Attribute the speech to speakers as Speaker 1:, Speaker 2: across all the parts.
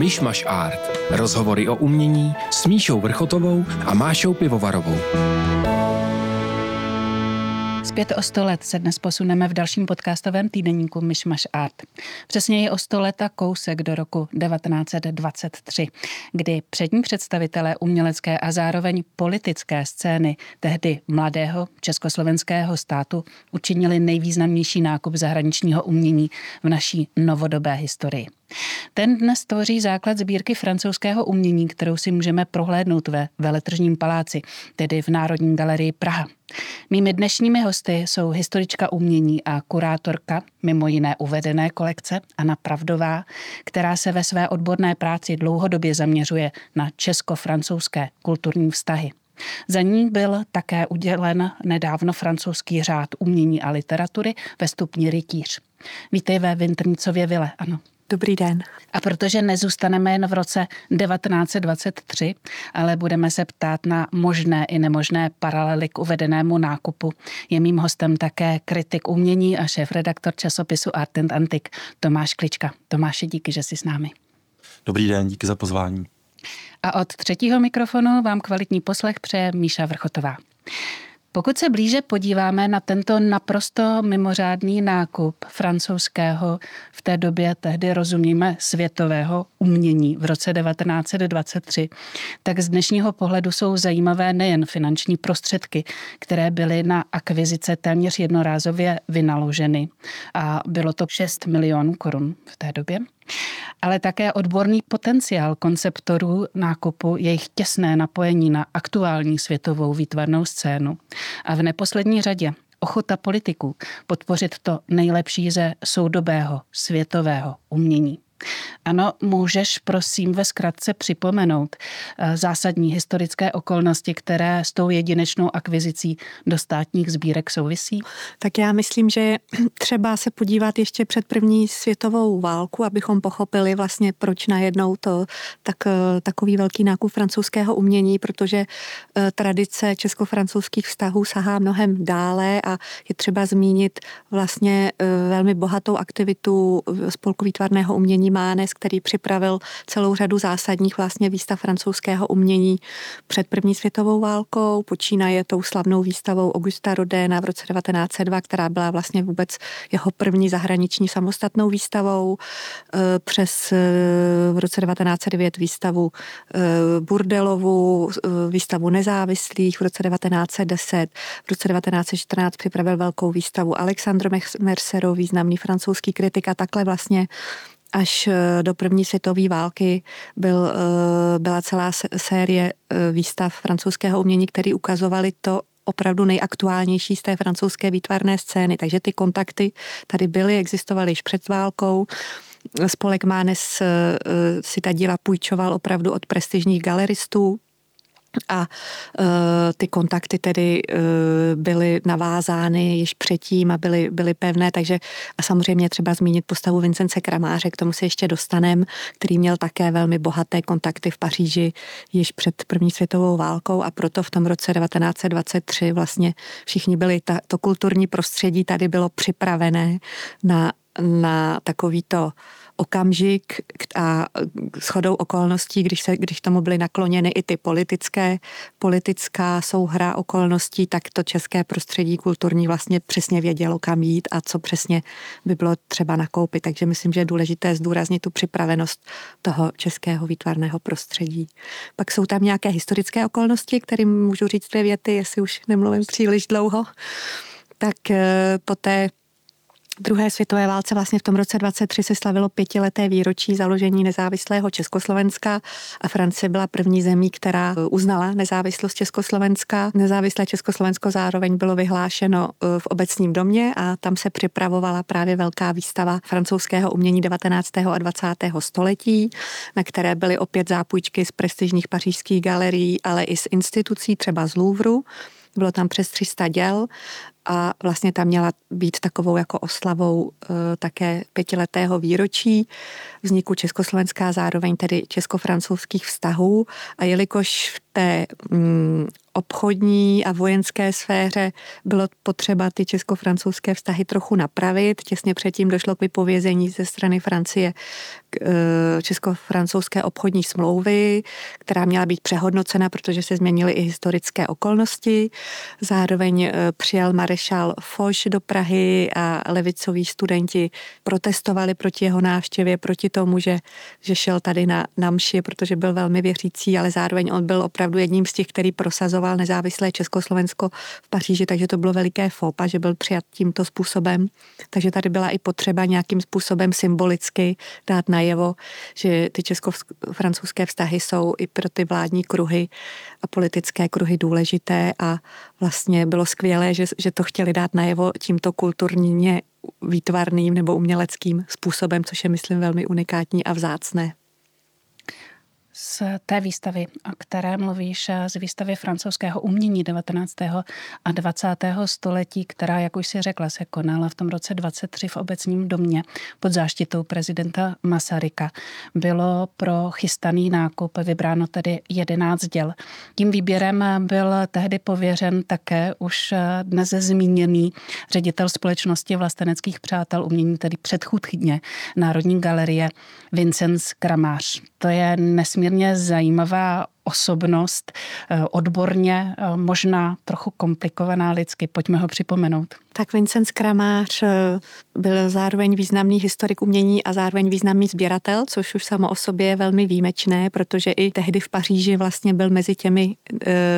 Speaker 1: Myšmaš Art. Rozhovory o umění s Míšou Vrchotovou a Mášou Pivovarovou.
Speaker 2: Zpět o 100 let se dnes posuneme v dalším podcastovém týdeníku Myšmaš Art. Přesněji o 100 let a kousek do roku 1923, kdy přední představitelé umělecké a zároveň politické scény tehdy mladého československého státu učinili nejvýznamnější nákup zahraničního umění v naší novodobé historii. Ten dnes tvoří základ sbírky francouzského umění, kterou si můžeme prohlédnout ve Veletržním paláci, tedy v Národní galerii Praha. Mými dnešními hosty jsou historička umění a kurátorka mimo jiné uvedené kolekce Anna Pravdová, která se ve své odborné práci dlouhodobě zaměřuje na česko-francouzské kulturní vztahy. Za ní byl také udělen nedávno francouzský řád umění a literatury ve stupni rytíř. Vítej ve Vintrnicově vile, ano.
Speaker 3: Dobrý den.
Speaker 2: A protože nezůstaneme jen v roce 1923, ale budeme se ptát na možné i nemožné paralely k uvedenému nákupu, je mým hostem také kritik umění a šéf-redaktor časopisu Art and Antique Tomáš Klička. Tomáši, díky, že jsi s námi.
Speaker 4: Dobrý den, díky za pozvání.
Speaker 2: A od třetího mikrofonu vám kvalitní poslech přeje Míša Vrchotová. Pokud se blíže podíváme na tento naprosto mimořádný nákup francouzského, v té době tehdy rozumíme světového umění v roce 1923, tak z dnešního pohledu jsou zajímavé nejen finanční prostředky, které byly na akvizice téměř jednorázově vynaloženy. A bylo to 6 milionů korun v té době ale také odborný potenciál konceptorů nákupu, jejich těsné napojení na aktuální světovou výtvarnou scénu a v neposlední řadě ochota politiků podpořit to nejlepší ze soudobého světového umění. Ano, můžeš prosím ve zkratce připomenout eh, zásadní historické okolnosti, které s tou jedinečnou akvizicí do státních sbírek souvisí?
Speaker 3: Tak já myslím, že třeba se podívat ještě před první světovou válku, abychom pochopili vlastně, proč najednou to tak, eh, takový velký nákup francouzského umění, protože eh, tradice česko-francouzských vztahů sahá mnohem dále a je třeba zmínit vlastně velmi bohatou aktivitu spolku výtvarného umění Mánes, který připravil celou řadu zásadních vlastně výstav francouzského umění před první světovou válkou. Počínaje tou slavnou výstavou Augusta Rodéna v roce 1902, která byla vlastně vůbec jeho první zahraniční samostatnou výstavou. Eh, přes eh, v roce 1909 výstavu eh, Burdelovu, výstavu nezávislých v roce 1910. V roce 1914 připravil velkou výstavu Alexandr Mercerov, významný francouzský kritik a takhle vlastně až eh, do první světové války byl, eh, byla celá série eh, výstav francouzského umění, které ukazovaly to opravdu nejaktuálnější z té francouzské výtvarné scény. Takže ty kontakty tady byly, existovaly již před válkou. Spolek Mánes si ta díla půjčoval opravdu od prestižních galeristů, a uh, ty kontakty tedy uh, byly navázány již předtím a byly, byly pevné, takže a samozřejmě třeba zmínit postavu Vincence Kramáře, k tomu se ještě dostanem, který měl také velmi bohaté kontakty v Paříži již před první světovou válkou a proto v tom roce 1923 vlastně všichni byli, ta, to kulturní prostředí tady bylo připravené na, na takovýto uh, okamžik a shodou okolností, když, se, když tomu byly nakloněny i ty politické, politická souhra okolností, tak to české prostředí kulturní vlastně přesně vědělo, kam jít a co přesně by bylo třeba nakoupit. Takže myslím, že je důležité zdůraznit tu připravenost toho českého výtvarného prostředí. Pak jsou tam nějaké historické okolnosti, kterým můžu říct dvě věty, jestli už nemluvím příliš dlouho. Tak eh, po té druhé světové válce vlastně v tom roce 23 se slavilo pětileté výročí založení nezávislého Československa a Francie byla první zemí, která uznala nezávislost Československa. Nezávislé Československo zároveň bylo vyhlášeno e, v obecním domě a tam se připravovala právě velká výstava francouzského umění 19. a 20. století, na které byly opět zápůjčky z prestižních pařížských galerií, ale i z institucí, třeba z Louvru. Bylo tam přes 300 děl a vlastně tam měla být takovou jako oslavou e, také pětiletého výročí vzniku Československá, zároveň tedy česko-francouzských vztahů. A jelikož v té mm, obchodní a vojenské sféře bylo potřeba ty česko-francouzské vztahy trochu napravit. Těsně předtím došlo k vypovězení ze strany Francie Eh, česko-francouzské obchodní smlouvy, která měla být přehodnocena, protože se změnily i historické okolnosti. Zároveň eh, přijal marešál Foch do Prahy a levicoví studenti protestovali proti jeho návštěvě, proti tomu, že, že šel tady na, na mši, protože byl velmi věřící, ale zároveň on byl opravdu jedním z těch, který prosazoval nezávislé Československo v Paříži, takže to bylo veliké fopa, že byl přijat tímto způsobem. Takže tady byla i potřeba nějakým způsobem symbolicky dát na najevo, že ty česko-francouzské vztahy jsou i pro ty vládní kruhy a politické kruhy důležité a vlastně bylo skvělé, že, že to chtěli dát najevo tímto kulturně výtvarným nebo uměleckým způsobem, což je, myslím, velmi unikátní a vzácné
Speaker 2: z té výstavy, o které mluvíš, z výstavy francouzského umění 19. a 20. století, která, jak už si řekla, se konala v tom roce 23 v obecním domě pod záštitou prezidenta Masaryka. Bylo pro chystaný nákup vybráno tedy 11 děl. Tím výběrem byl tehdy pověřen také už dnes zmíněný ředitel společnosti vlasteneckých přátel umění, tedy předchůdně Národní galerie Vincenz Kramář. To je nesmírně zajímavá osobnost, eh, odborně eh, možná trochu komplikovaná lidsky. Pojďme ho připomenout.
Speaker 3: Tak Vincent Kramář eh, byl zároveň významný historik umění a zároveň významný sběratel, což už samo o sobě je velmi výjimečné, protože i tehdy v Paříži vlastně byl mezi těmi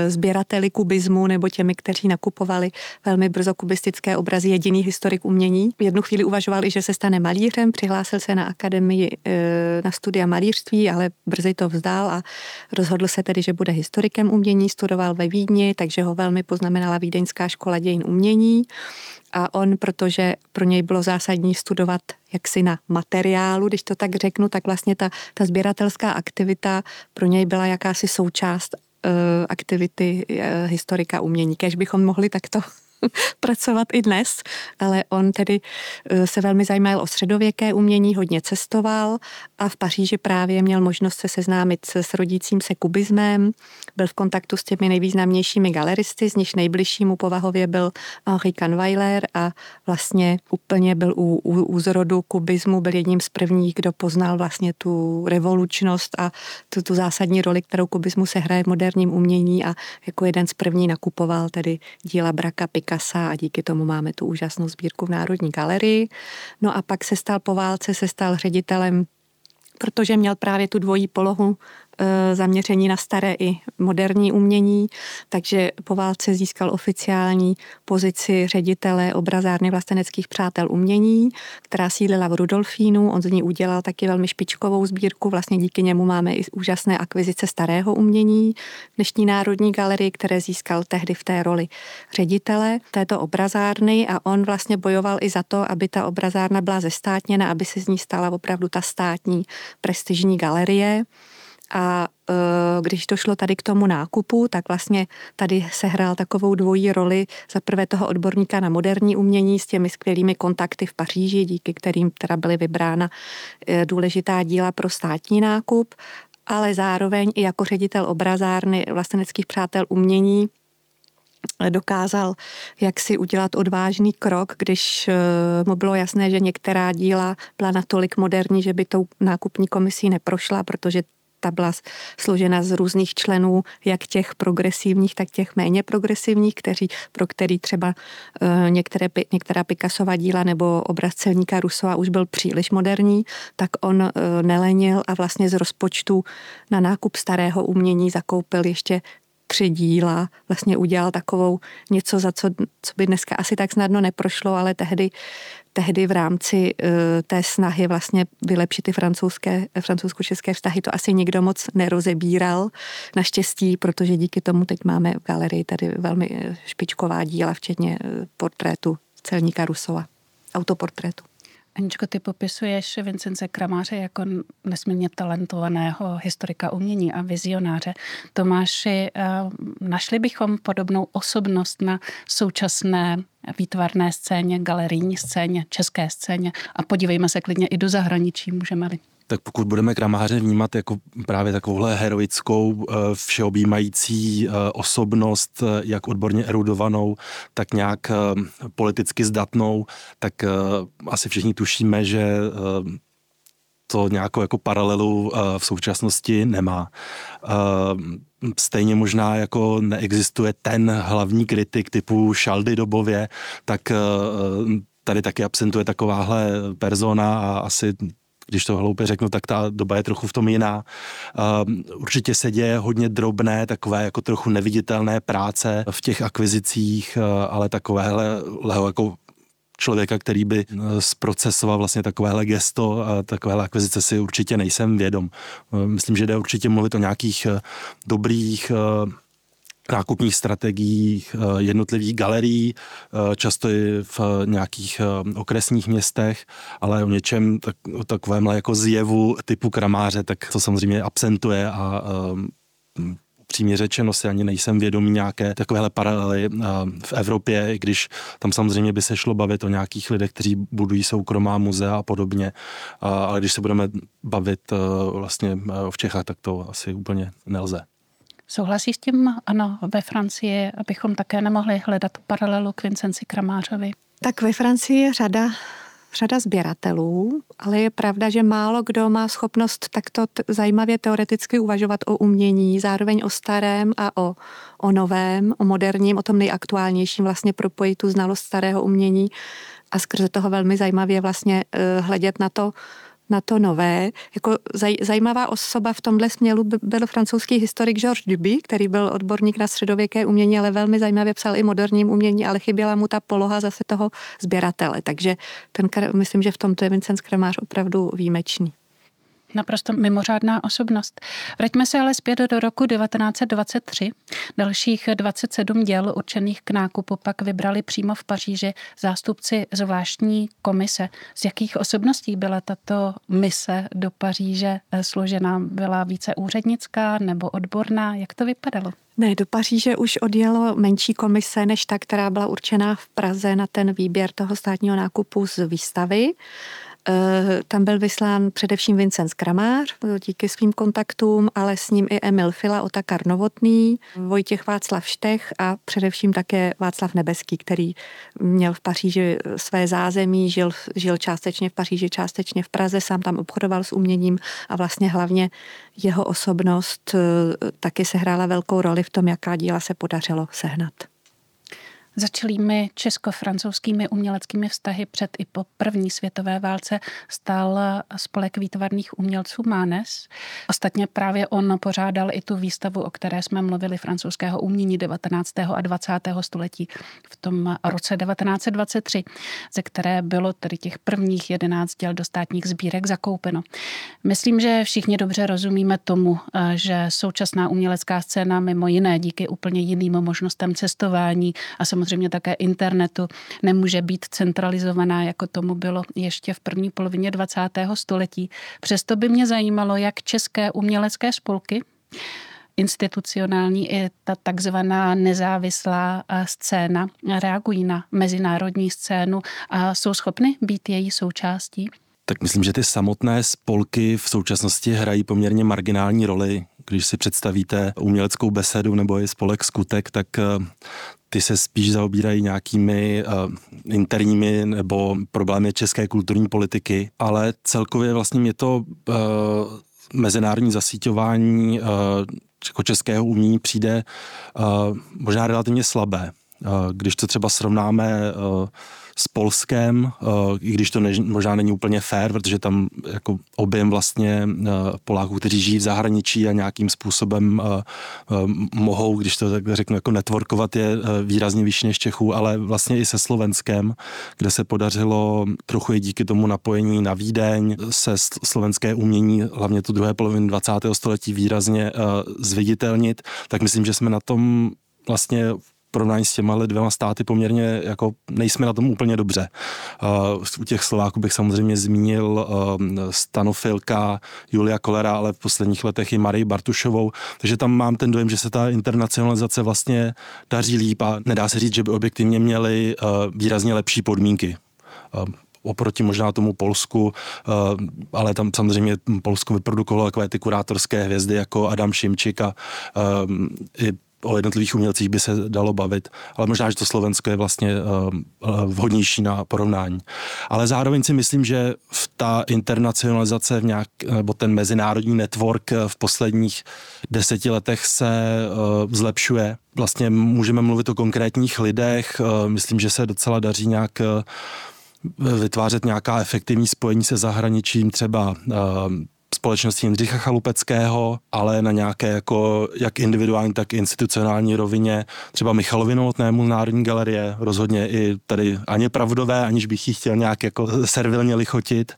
Speaker 3: sběrateli kubismu nebo těmi, kteří nakupovali velmi brzo kubistické obrazy, jediný historik umění. V jednu chvíli uvažoval i, že se stane malířem, přihlásil se na akademii na studia malířství, ale brzy to vzdal a rozhodl se tedy, že bude historikem umění, studoval ve Vídni, takže ho velmi poznamenala Vídeňská škola dějin umění. A on, protože pro něj bylo zásadní studovat jaksi na materiálu, když to tak řeknu, tak vlastně ta, ta sběratelská aktivita pro něj byla jakási součást uh, aktivity uh, historika umění. Kež bychom mohli takto pracovat i dnes, ale on tedy eh, se velmi zajímal o středověké umění, hodně cestoval a v Paříži právě měl možnost se seznámit s rodícím se kubismem, byl v kontaktu s těmi nejvýznamnějšími galeristy, z nich nejbližší mu povahově byl Henri Kahnweiler a vlastně úplně byl u, u, u zrodu kubismu, byl jedním z prvních, kdo poznal vlastně tu revolučnost a tu, tu zásadní roli, kterou kubismu se hraje v moderním umění a jako jeden z první nakupoval tedy díla Braka Pika Picasa a díky tomu máme tu úžasnou sbírku v Národní galerii. No a pak se stal po válce, se stal ředitelem protože měl právě tu dvojí polohu zaměření na staré i moderní umění, takže po válce získal oficiální pozici ředitele obrazárny vlasteneckých přátel umění, která sídlila v Rudolfínu. On z ní udělal taky velmi špičkovou sbírku, vlastně díky němu máme i úžasné akvizice starého umění. Dnešní Národní galerii, které získal tehdy v té roli ředitele této obrazárny a on vlastně bojoval i za to, aby ta obrazárna byla zestátněna, aby se z ní stala opravdu ta státní prestižní galerie. A e, když to šlo tady k tomu nákupu, tak vlastně tady se hrál takovou dvojí roli. Za prvé toho odborníka na moderní umění s těmi skvělými kontakty v Paříži, díky kterým teda byly vybrána e, důležitá díla pro státní nákup, ale zároveň i jako ředitel obrazárny vlasteneckých přátel umění dokázal jak si udělat odvážný krok, když e, mu bylo jasné, že některá díla byla natolik moderní, že by tou nákupní komisí neprošla, protože ta byla složena z různých členů, jak těch progresivních, tak těch méně progresivních, kteří, pro který třeba uh, některé, některá Picassova díla nebo obraz celníka Rusova už byl příliš moderní, tak on uh, nelenil a vlastně z rozpočtu na nákup starého umění zakoupil ještě tři díla, vlastně udělal takovou něco, za co, co by dneska asi tak snadno neprošlo, ale tehdy tehdy v rámci uh, té snahy vlastně vylepšit ty francouzské, francouzsko-české vztahy to asi nikdo moc nerozebíral. Naštěstí, protože díky tomu teď máme v galerii tady velmi eh, špičková díla, včetně eh, portrétu celníka Rusova, autoportrétu.
Speaker 2: Aničko, ty popisuješ Vincence Kramáře jako nesmírně talentovaného historika umění a vizionáře. Tomáši, našli bychom podobnou osobnost na současné výtvarné scéně, galerijní scéně, české scéně a podívejme se klidně i do zahraničí, můžeme-li.
Speaker 4: Tak pokud budeme kramáře vnímat jako právě takovouhle heroickou, eh, všeobjímající eh, osobnost, eh, jak odborně erudovanou, tak nějak politicky zdatnou, tak asi všichni tušíme, že to nějakou jako paralelu v současnosti nemá. Stejně možná jako neexistuje ten hlavní kritik typu Šaldy dobově, tak tady taky absentuje takováhle persona a asi když to hloupě řeknu, tak ta doba je trochu v tom jiná. Um, určitě se děje hodně drobné, takové jako trochu neviditelné práce v těch akvizicích, ale takovéhle jako člověka, který by uh, zprocesoval vlastně takovéhle gesto a takovéhle akvizice si určitě nejsem vědom. Uh, myslím, že jde určitě mluvit o nějakých dobrých nákupních strategiích eh, jednotlivých galerií, eh, často i v nějakých eh, okresních městech, ale o něčem tak, o takovém jako zjevu typu kramáře, tak to samozřejmě absentuje a přímě řečeno si ani nejsem vědomý nějaké takovéhle paralely v Evropě, i když tam samozřejmě by se šlo bavit o nějakých lidech, kteří budují soukromá muzea a podobně, ale když se budeme bavit vlastně v Čechách, tak to asi úplně nelze.
Speaker 2: Souhlasí s tím, ano, ve Francii, abychom také nemohli hledat paralelu k Vincenci Kramářovi?
Speaker 3: Tak ve Francii je řada řada sběratelů, ale je pravda, že málo kdo má schopnost takto t- zajímavě teoreticky uvažovat o umění, zároveň o starém a o, o novém, o moderním, o tom nejaktuálnějším, vlastně propojit tu znalost starého umění a skrze toho velmi zajímavě vlastně uh, hledět na to, na to nové. Jako zaj, zajímavá osoba v tomhle směru byl francouzský historik Georges Duby, který byl odborník na středověké umění, ale velmi zajímavě psal i moderním umění, ale chyběla mu ta poloha zase toho sběratele. Takže ten, myslím, že v tomto je Vincent Kremář opravdu výjimečný
Speaker 2: naprosto mimořádná osobnost. Vraťme se ale zpět do roku 1923. Dalších 27 děl určených k nákupu pak vybrali přímo v Paříži zástupci zvláštní komise. Z jakých osobností byla tato mise do Paříže složena? Byla více úřednická nebo odborná? Jak to vypadalo?
Speaker 3: Ne, do Paříže už odjelo menší komise než ta, která byla určená v Praze na ten výběr toho státního nákupu z výstavy. Eh, tam byl vyslán především Vincent Kramář díky svým kontaktům, ale s ním i Emil Fila, Otakar Novotný, Vojtěch Václav Štech a především také Václav Nebeský, který měl v Paříži své zázemí, žil, žil částečně v Paříži, částečně v Praze, sám tam obchodoval s uměním a vlastně hlavně jeho osobnost eh, taky sehrála velkou roli v tom, jaká díla se podařilo sehnat
Speaker 2: začalými česko-francouzskými uměleckými vztahy před i po první světové válce stál spolek výtvarných umělců Mánes. Ostatně právě on pořádal i tu výstavu, o které jsme mluvili, francouzského umění 19. a 20. století v tom roce 1923, ze které bylo tedy těch prvních 11 děl do státních sbírek zakoupeno. Myslím, že všichni dobře rozumíme tomu, že současná umělecká scéna mimo jiné díky úplně jiným možnostem cestování a samozřejmě také internetu nemůže být centralizovaná, jako tomu bylo ještě v první polovině 20. století. Přesto by mě zajímalo, jak české umělecké spolky institucionální i ta takzvaná nezávislá scéna reagují na mezinárodní scénu a jsou schopny být její součástí?
Speaker 4: Tak myslím, že ty samotné spolky v současnosti hrají poměrně marginální roli. Když si představíte uměleckou besedu nebo i spolek Skutek, tak ty se spíš zaobírají nějakými uh, interními nebo problémy české kulturní politiky, ale celkově vlastně mě to uh, mezinárodní zasíťování uh, českého umění přijde uh, možná relativně slabé. Uh, když to třeba srovnáme uh, s Polskem, eh, i když to ne, možná není úplně fair, protože tam jako objem vlastně eh, Poláků, kteří žijí v zahraničí a nějakým způsobem eh, mohou, když to tak řeknu, jako networkovat je výrazně vyšší než Čechů, ale vlastně i se Slovenskem, kde se podařilo trochu i díky tomu napojení na Vídeň se slovenské umění, hlavně tu druhé poloviny 20. století výrazně zviditelnit, tak myslím, že jsme na tom vlastně porovnání s těma dvěma státy poměrně jako nejsme na tom úplně dobře. Uh, u těch Slováků bych samozřejmě zmínil uh, Stanofilka, Julia Kolera, ale v posledních letech i Marii Bartušovou, takže tam mám ten dojem, že se ta internacionalizace vlastně daří líp a nedá se říct, že by objektivně měli uh, výrazně lepší podmínky. Uh, oproti možná tomu Polsku, ale tam samozřejmě Polsko vyprodukovalo takové ty kurátorské hvězdy jako Adam Šimčik a i o jednotlivých umělcích by se dalo bavit, ale možná, že to Slovensko je vlastně uh, vhodnější na porovnání. Ale zároveň si myslím, že v ta internacionalizace v nějak, nebo ten mezinárodní network v posledních deseti letech se zlepšuje. Vlastně můžeme mluvit o konkrétních lidech, myslím, že se docela daří nějak vytvářet nějaká efektivní spojení se zahraničím, třeba společnosti Jindřicha Chalupeckého, ale na nějaké jako jak individuální, tak institucionální rovině, třeba Michalovi Novotnému Národní galerie, rozhodně i tady ani pravdové, aniž bych ji chtěl nějak jako servilně lichotit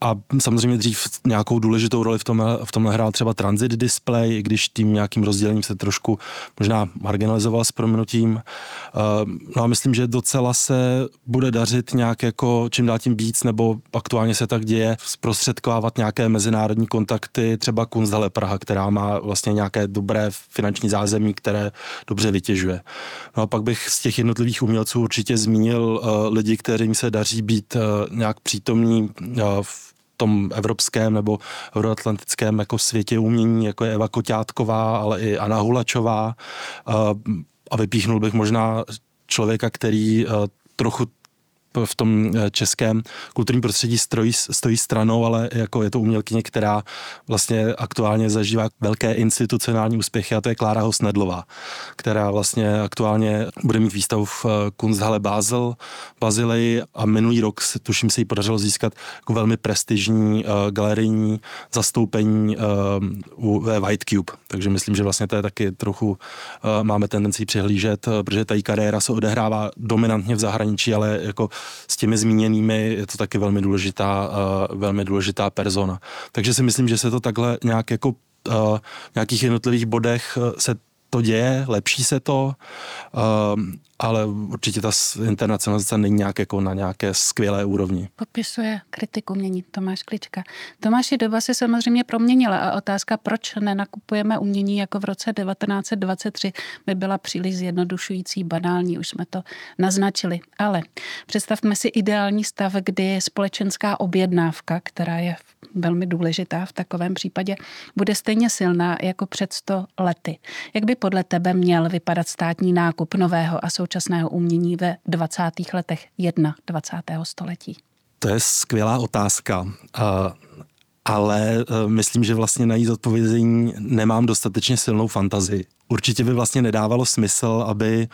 Speaker 4: a samozřejmě dřív nějakou důležitou roli v tom, v tomhle hrál třeba transit display, i když tím nějakým rozdělením se trošku možná marginalizoval s proměnutím. Eh, no a myslím, že docela se bude dařit nějak jako čím dál tím víc, nebo aktuálně se tak děje, zprostředkovávat nějaké mezinárodní kontakty, třeba Kunsthalle Praha, která má vlastně nějaké dobré finanční zázemí, které dobře vytěžuje. No a pak bych z těch jednotlivých umělců určitě zmínil uh, lidi, kterým se daří být uh, nějak přítomní v tom evropském nebo euroatlantickém jako světě umění, jako je Eva Koťátková, ale i Anna Hulačová. A vypíchnul bych možná člověka, který trochu v tom eh, českém kulturním prostředí stojí, stojí stranou, ale jako je to umělkyně, která vlastně aktuálně zažívá velké institucionální úspěchy a to je Klára Hosnedlová, která vlastně aktuálně bude mít výstavu v eh, Kunsthalle Basel, Bazileji a minulý rok tuším se jí podařilo získat jako velmi prestižní uh, galerijní zastoupení uh, u White Cube. Takže myslím, že vlastně to je taky trochu uh, máme tendenci přihlížet, protože ta její kariéra se odehrává dominantně v zahraničí, ale jako s těmi zmíněnými je to taky velmi důležitá, uh, velmi důležitá persona. Takže si myslím, že se to takhle nějak jako uh, v nějakých jednotlivých bodech uh, se to děje, lepší se to, ale určitě ta internacionalizace není nějak jako na nějaké skvělé úrovni.
Speaker 2: Popisuje kritiku mění Tomáš Klička. Tomáši, doba se samozřejmě proměnila a otázka, proč nenakupujeme umění jako v roce 1923, by byla příliš zjednodušující, banální, už jsme to naznačili. Ale představme si ideální stav, kdy společenská objednávka, která je velmi důležitá v takovém případě, bude stejně silná jako před 100 lety. Jak by podle tebe měl vypadat státní nákup nového a současného umění ve 20. letech 21. století?
Speaker 4: To je skvělá otázka. ale e, myslím, že vlastně na její zodpovězení nemám dostatečně silnou fantazii. Určitě by vlastně nedávalo smysl, aby e,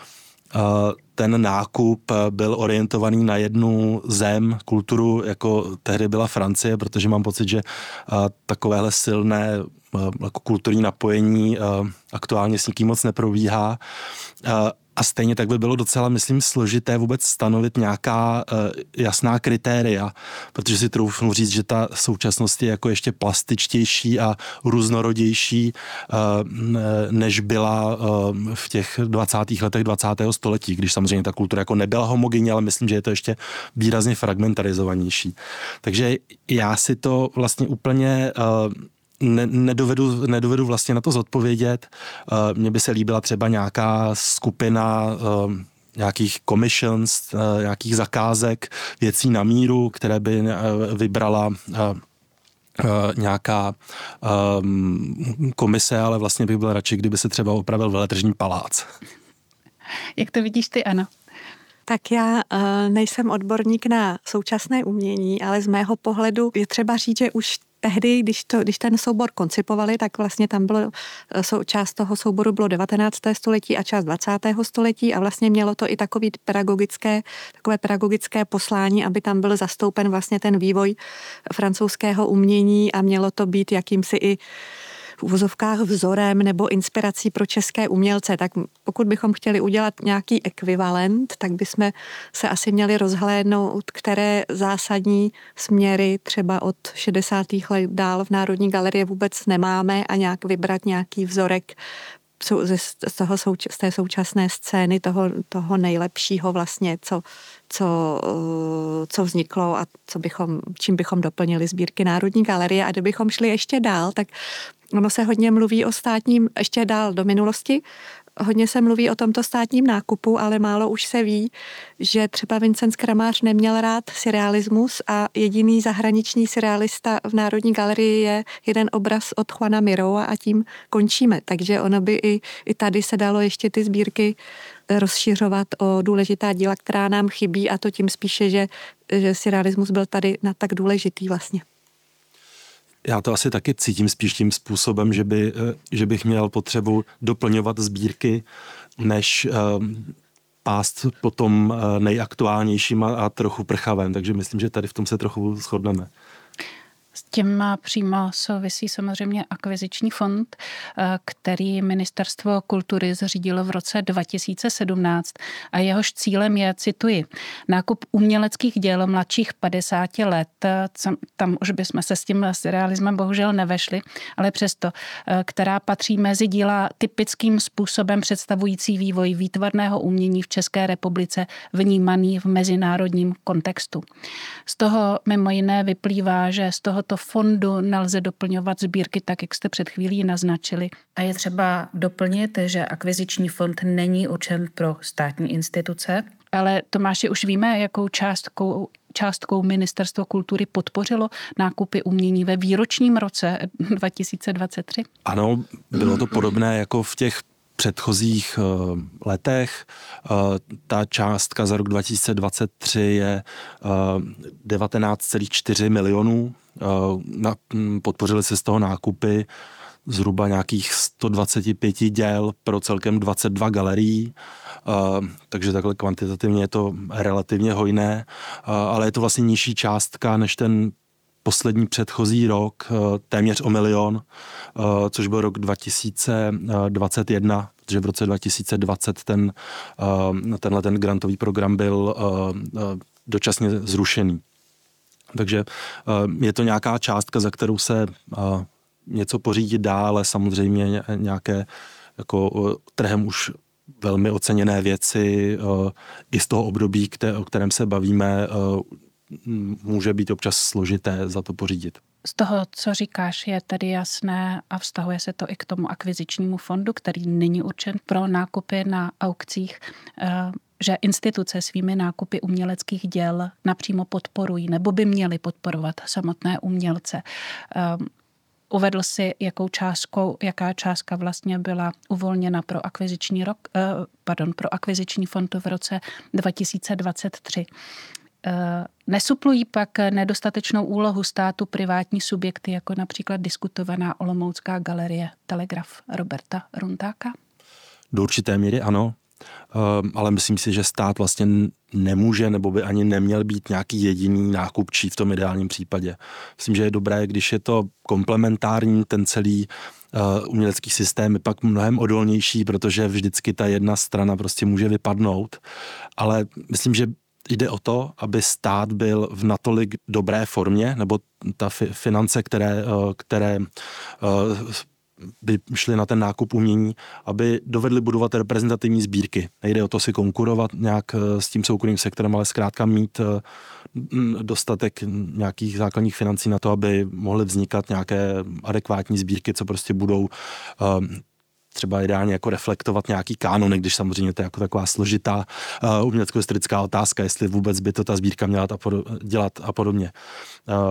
Speaker 4: ten nákup byl orientovaný na jednu zem, kulturu, jako tehdy byla Francie, protože mám pocit, že e, takovéhle silné jako kulturní napojení aktuálně s nikým moc neprobíhá. A stejně tak by bylo docela, myslím, složité vůbec stanovit nějaká uh, jasná kritéria, protože si troufnu říct, že ta současnost je jako ještě plastičtější a různorodější, uh, než byla uh, v těch 20. letech 20. století, když samozřejmě ta kultura jako nebyla homogenní, ale myslím, že je to ještě výrazně fragmentarizovanější. Takže já si to vlastně úplně uh, ne, nedovedu, nedovedu vlastně na to zodpovědět. Uh, Mně by se líbila třeba nějaká skupina uh, nějakých commissions, uh, nějakých zakázek, věcí na míru, které by uh, vybrala uh, Uh, nějaká um, komise, ale vlastně bych byl radši, kdyby se třeba opravil veletržní palác.
Speaker 2: Jak to vidíš ty, ano?
Speaker 3: Tak já uh, nejsem odborník na současné umění, ale z mého pohledu je třeba říct, že už tehdy, když, to, když ten soubor koncipovali, tak vlastně tam bylo, eh, část toho souboru bylo 19. století a část 20. století a vlastně mělo to i takový pedagogické, takové pedagogické poslání, aby tam byl zastoupen vlastně ten vývoj francouzského umění a mělo to být jakýmsi i v uvozovkách vzorem nebo inspirací pro české umělce, tak pokud bychom chtěli udělat nějaký ekvivalent, tak bychom se asi měli rozhlédnout, které zásadní směry třeba od 60. let dál v Národní galerii vůbec nemáme a nějak vybrat nějaký vzorek z, toho, z té současné scény, toho, toho nejlepšího vlastně, co, co, co vzniklo a co bychom, čím bychom doplnili sbírky Národní galerie. A kdybychom šli ještě dál, tak ono se hodně mluví o státním, ještě dál do minulosti, hodně se mluví o tomto státním nákupu, ale málo už se ví, že třeba Vincent Kramář neměl rád surrealismus a jediný zahraniční surrealista v Národní galerii je jeden obraz od Juana Miroa a tím končíme. Takže ono by i, i tady se dalo ještě ty sbírky rozšiřovat o důležitá díla, která nám chybí a to tím spíše, že, že surrealismus byl tady na tak důležitý vlastně.
Speaker 4: Já to asi taky cítím spíš tím způsobem, že, by, eh, že bych měl potřebu doplňovat sbírky, než um, pást po tom eh, nejaktuálnějším a, a trochu prchavém. Takže myslím, že tady v tom se trochu shodneme.
Speaker 2: S tím přímo souvisí samozřejmě akviziční fond, eh, který Ministerstvo kultury zřídilo v roce 2017 a jehož cílem je, cituji, nákup uměleckých děl mladších 50 let. Tam už bychom se s tím realismem bohužel nevešli, ale přesto, eh, která patří mezi díla typickým způsobem představující vývoj výtvarného umění v České republice vnímaný v mezinárodním kontextu. Z toho mimo jiné vyplývá, že z toho tohoto fondu nelze doplňovat sbírky tak, jak jste před chvílí naznačili. A je třeba doplnit, že akviziční fond není určen pro státní instituce, ale Tomáši, už víme, jakou částkou částkou Ministerstvo kultury podpořilo nákupy umění ve výročním roce 2023?
Speaker 4: Ano, bylo to podobné jako v těch předchozích eh, letech. Eh, ta částka za rok 2023 je 19,4 eh, milionů. Podpořili se z toho nákupy zhruba nějakých 125 děl pro celkem 22 galerií, takže takhle kvantitativně je to relativně hojné, ale je to vlastně nižší částka než ten poslední předchozí rok eh, téměř o milion, eh, což byl rok 2021, protože v roce 2020 ten, eh, tenhle ten grantový program byl dočasně zrušený. Takže je to nějaká částka, za kterou se něco pořídit dá, ale samozřejmě nějaké jako trhem už velmi oceněné věci i z toho období, o kterém se bavíme, může být občas složité za to pořídit.
Speaker 2: Z toho, co říkáš, je tedy jasné a vztahuje se to i k tomu akvizičnímu fondu, který není určen pro nákupy na aukcích, eh, že instituce svými nákupy uměleckých děl napřímo podporují nebo by měly podporovat samotné umělce. Eh, uvedl si, jakou částkou, jaká částka vlastně byla uvolněna pro akviziční rok, eh, pardon, pro akviziční fond v roce 2023. Eh, nesuplují pak nedostatečnou úlohu státu privátní subjekty, jako například diskutovaná Olomoucká galerie Telegraf Roberta Runtáka?
Speaker 4: Do určité míry ano, ale myslím si, že stát vlastně nemůže nebo by ani neměl být nějaký jediný nákupčí v tom ideálním případě. Myslím, že je dobré, když je to komplementární, ten celý uh, umělecký systém je pak mnohem odolnější, protože vždycky ta jedna strana prostě může vypadnout. Ale myslím, že jde o to, aby stát byl v natolik dobré formě, nebo ta finance, které, eh, které eh, by šly na ten nákup umění, aby dovedli budovat reprezentativní sbírky. Nejde o to si konkurovat nějak eh, s tím soukromým sektorem, ale zkrátka mít dostatek nějakých základních financí na to, aby mohly vznikat nějaké adekvátní sbírky, co prostě budou třeba ideálně jako reflektovat nějaký kánony, když samozřejmě to je jako taková složitá uh, umělecko-historická otázka, jestli vůbec by to ta sbírka měla dělat a podobně.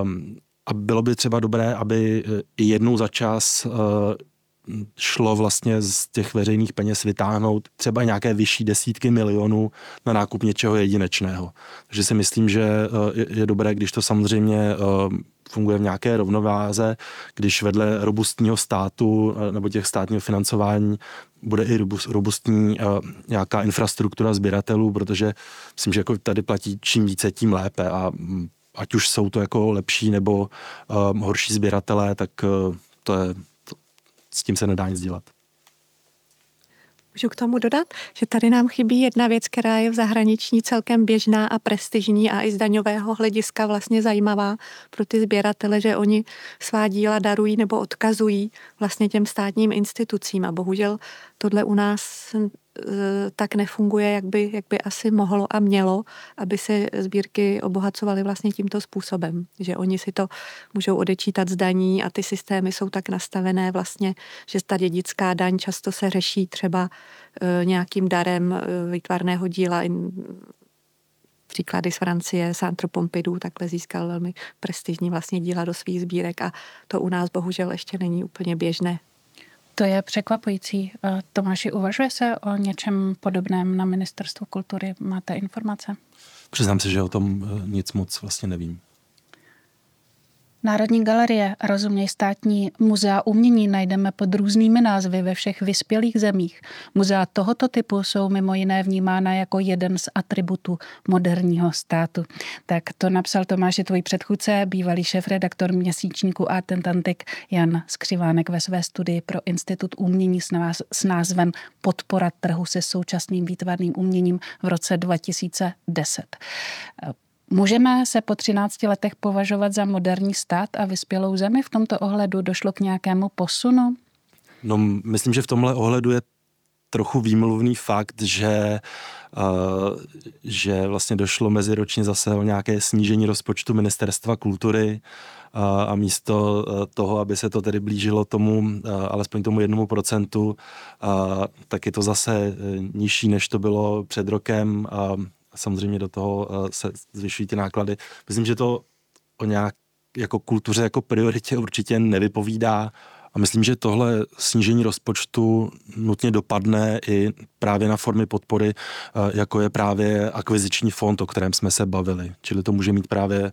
Speaker 4: Um, a bylo by třeba dobré, aby eh, jednou za čas uh, šlo vlastně z těch veřejných peněz vytáhnout třeba nějaké vyšší desítky milionů na nákup něčeho jedinečného. Takže si myslím, že je dobré, když to samozřejmě funguje v nějaké rovnováze, když vedle robustního státu eh, nebo těch státního financování bude i robustní nějaká infrastruktura sběratelů, protože myslím, že jako tady platí čím více, tím lépe a mm, ať už jsou to jako lepší nebo uh, horší sběratelé, tak uh, to je, to, s tím se nedá nic dělat.
Speaker 3: Můžu k tomu dodat, že tady nám chybí jedna věc, která je v zahraniční celkem běžná a prestižní a i z daňového hlediska vlastně zajímavá pro ty sběratele, že oni svá díla darují nebo odkazují vlastně těm státním institucím a bohužel tohle u nás tak nefunguje, jak by, jak by asi mohlo a mělo, aby se sbírky obohacovaly vlastně tímto způsobem. Že oni si to můžou odečítat z daní a ty systémy jsou tak nastavené vlastně, že ta dědická daň často se řeší třeba e, nějakým darem e, výtvarného díla příklady z Francie, Sandro Pompidou takhle získal velmi prestižní vlastně díla do svých sbírek a to u nás bohužel ještě není úplně běžné.
Speaker 2: To je překvapující. Tomáši, uvažuje se o něčem podobném na ministerstvu kultury? Máte informace?
Speaker 4: Přiznám se, že o tom eh, nic moc vlastně nevím.
Speaker 2: Národní galerie a rozuměj státní muzea umění najdeme pod různými názvy ve všech vyspělých zemích. Muzea tohoto typu jsou mimo jiné vnímána jako jeden z atributů moderního státu. Tak to napsal Tomáš, tvůj předchůdce, bývalý šéf-redaktor měsíčníku Atentantik Jan Skřivánek ve své studii pro Institut umění s názvem Podpora trhu se současným výtvarným uměním v roce 2010. Můžeme se po 13 letech považovat za moderní stát a vyspělou zemi? V tomto ohledu došlo k nějakému posunu?
Speaker 4: No, myslím, že v tomhle ohledu je trochu výmluvný fakt, že, uh, že vlastně došlo meziročně zase o nějaké snížení rozpočtu ministerstva kultury uh, a místo uh, toho, aby se to tedy blížilo tomu, uh, alespoň tomu jednomu procentu, uh, tak je to zase nižší, než to bylo před rokem. Uh, samozřejmě do toho eh, se zvyšují ty náklady. Myslím, že to o nějak jako kultuře, jako prioritě určitě nevypovídá a myslím, že tohle snížení rozpočtu nutně dopadne i právě na formy podpory, eh, jako je právě akviziční fond, o kterém jsme se bavili. Čili to může mít právě eh,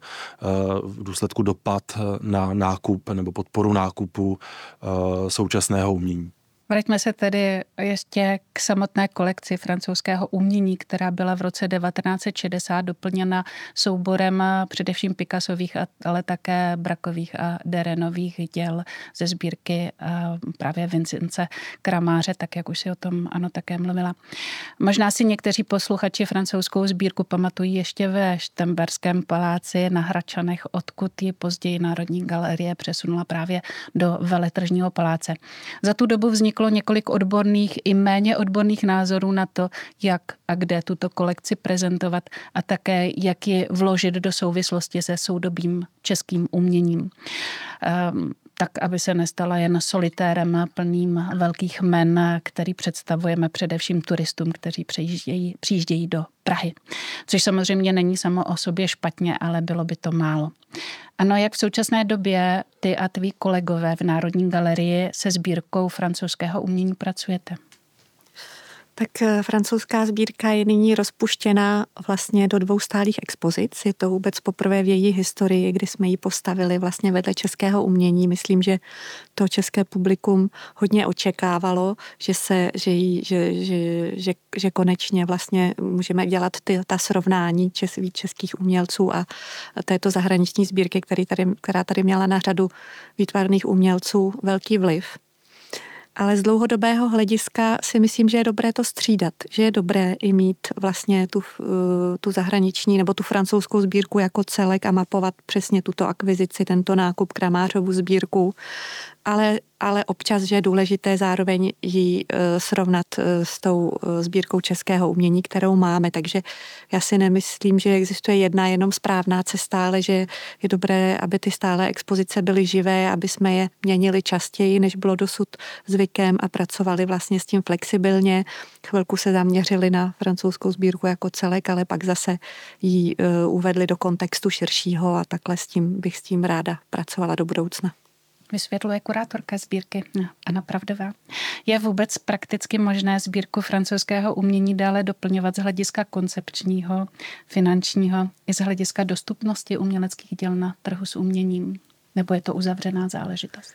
Speaker 4: v důsledku dopad na nákup nebo podporu nákupu současného umění.
Speaker 2: Vraťme se tedy ještě k samotné kolekci francouzského umění, která byla v roce 1960 doplněna souborem především Picassových, ale také Brakových a Derenových děl ze sbírky právě Vincence Kramáře, tak jak už si o tom ano také mluvila. Možná si někteří posluchači francouzskou sbírku pamatují ještě ve Štemberském paláci na Hračanech, odkud ji později Národní galerie přesunula právě do veletržního paláce. Za tu dobu vznikl vzniklo několik odborných i méně odborných názorů na to, jak a kde tuto kolekci prezentovat a také, jak ji vložit do souvislosti se soudobým českým uměním. Um, tak, aby se nestala jen solitérem plným velkých men, který představujeme především turistům, kteří přijíždějí, přijíždějí do Prahy. Což samozřejmě není samo o sobě špatně, ale bylo by to málo. Ano, jak v současné době ty a tví kolegové v Národní galerii se sbírkou francouzského umění pracujete?
Speaker 3: Tak eh, francouzská sbírka je nyní rozpuštěna vlastně do dvou stálých expozic. Je to vůbec poprvé v její historii, kdy jsme ji postavili vlastně vedle českého umění. Myslím, že to české publikum hodně očekávalo, že, se, že, jí, že, že, že, že konečně vlastně můžeme dělat ty, ta srovnání čes, českých umělců a této zahraniční sbírky, který tady, která tady měla na řadu výtvarných umělců velký vliv ale z dlouhodobého hlediska si myslím, že je dobré to střídat, že je dobré i mít vlastně tu, eh, tu zahraniční nebo tu francouzskou sbírku jako celek a mapovat přesně tuto akvizici, tento nákup Kramářovu sbírku. Ale, ale občas, že je důležité zároveň ji eh, srovnat eh, s tou eh, sbírkou českého umění, kterou máme. Takže já si nemyslím, že existuje jedna jenom správná cesta, ale že je dobré, aby ty stále expozice byly živé, aby jsme je měnili častěji, než bylo dosud zvykem a pracovali vlastně s tím flexibilně. Chvilku se zaměřili na francouzskou sbírku jako celek, ale pak zase ji uvedli do kontextu širšího a takhle s tím bych s tím ráda pracovala do budoucna
Speaker 2: vysvětluje kurátorka sbírky Anna Pravdová. Je vůbec prakticky možné sbírku francouzského umění dále doplňovat z hlediska koncepčního, finančního i z hlediska dostupnosti uměleckých děl na trhu s uměním? Nebo je to uzavřená záležitost?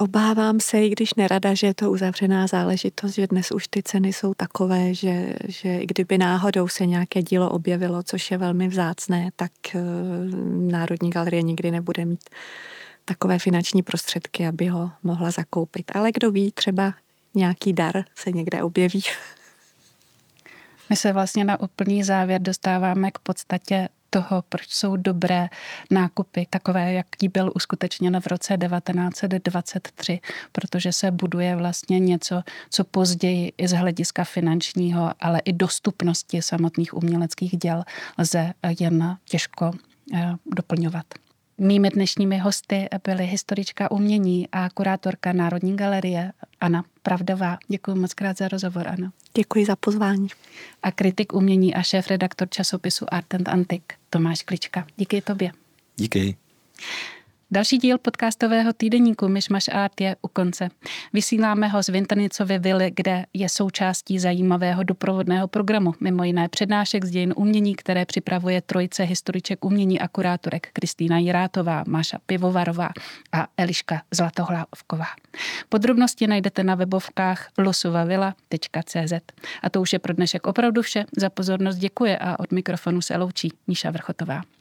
Speaker 3: Obávám se, i když nerada, že je to uzavřená záležitost, že dnes už ty ceny jsou takové, že, že kdyby náhodou se nějaké dílo objevilo, což je velmi vzácné, tak eh, Národní galerie nikdy nebude mít takové finanční prostředky, aby ho mohla zakoupit. Ale kdo ví, třeba nějaký dar se někde objeví.
Speaker 2: My se vlastně na úplný závěr dostáváme k podstatě toho, proč jsou dobré nákupy, takové, jaký byl uskutečněn v roce 1923, protože se buduje vlastně něco, co později i z hlediska finančního, ale i dostupnosti samotných uměleckých děl lze jen těžko eh, doplňovat. Mými dnešními hosty byly historička umění a kurátorka Národní galerie Anna Pravdová. Děkuji moc krát za rozhovor, Anna.
Speaker 3: Děkuji za pozvání.
Speaker 2: A kritik umění a šéf-redaktor časopisu Art and Antique Tomáš Klička. Díky tobě.
Speaker 4: Díky.
Speaker 2: Další díl podcastového týdeníku Myšmaš Art je u konce. Vysíláme ho z Vintanicovy vily, kde je součástí zajímavého doprovodného programu, mimo jiné přednášek z dějin umění, které připravuje trojice historiček umění a kurátorek Kristýna Jirátová, Máša Pivovarová a Eliška Zlatohlávková. Podrobnosti najdete na webovkách losovavila.cz. A to už je pro dnešek opravdu vše. Za pozornost děkuje a od mikrofonu se loučí Míša Vrchotová.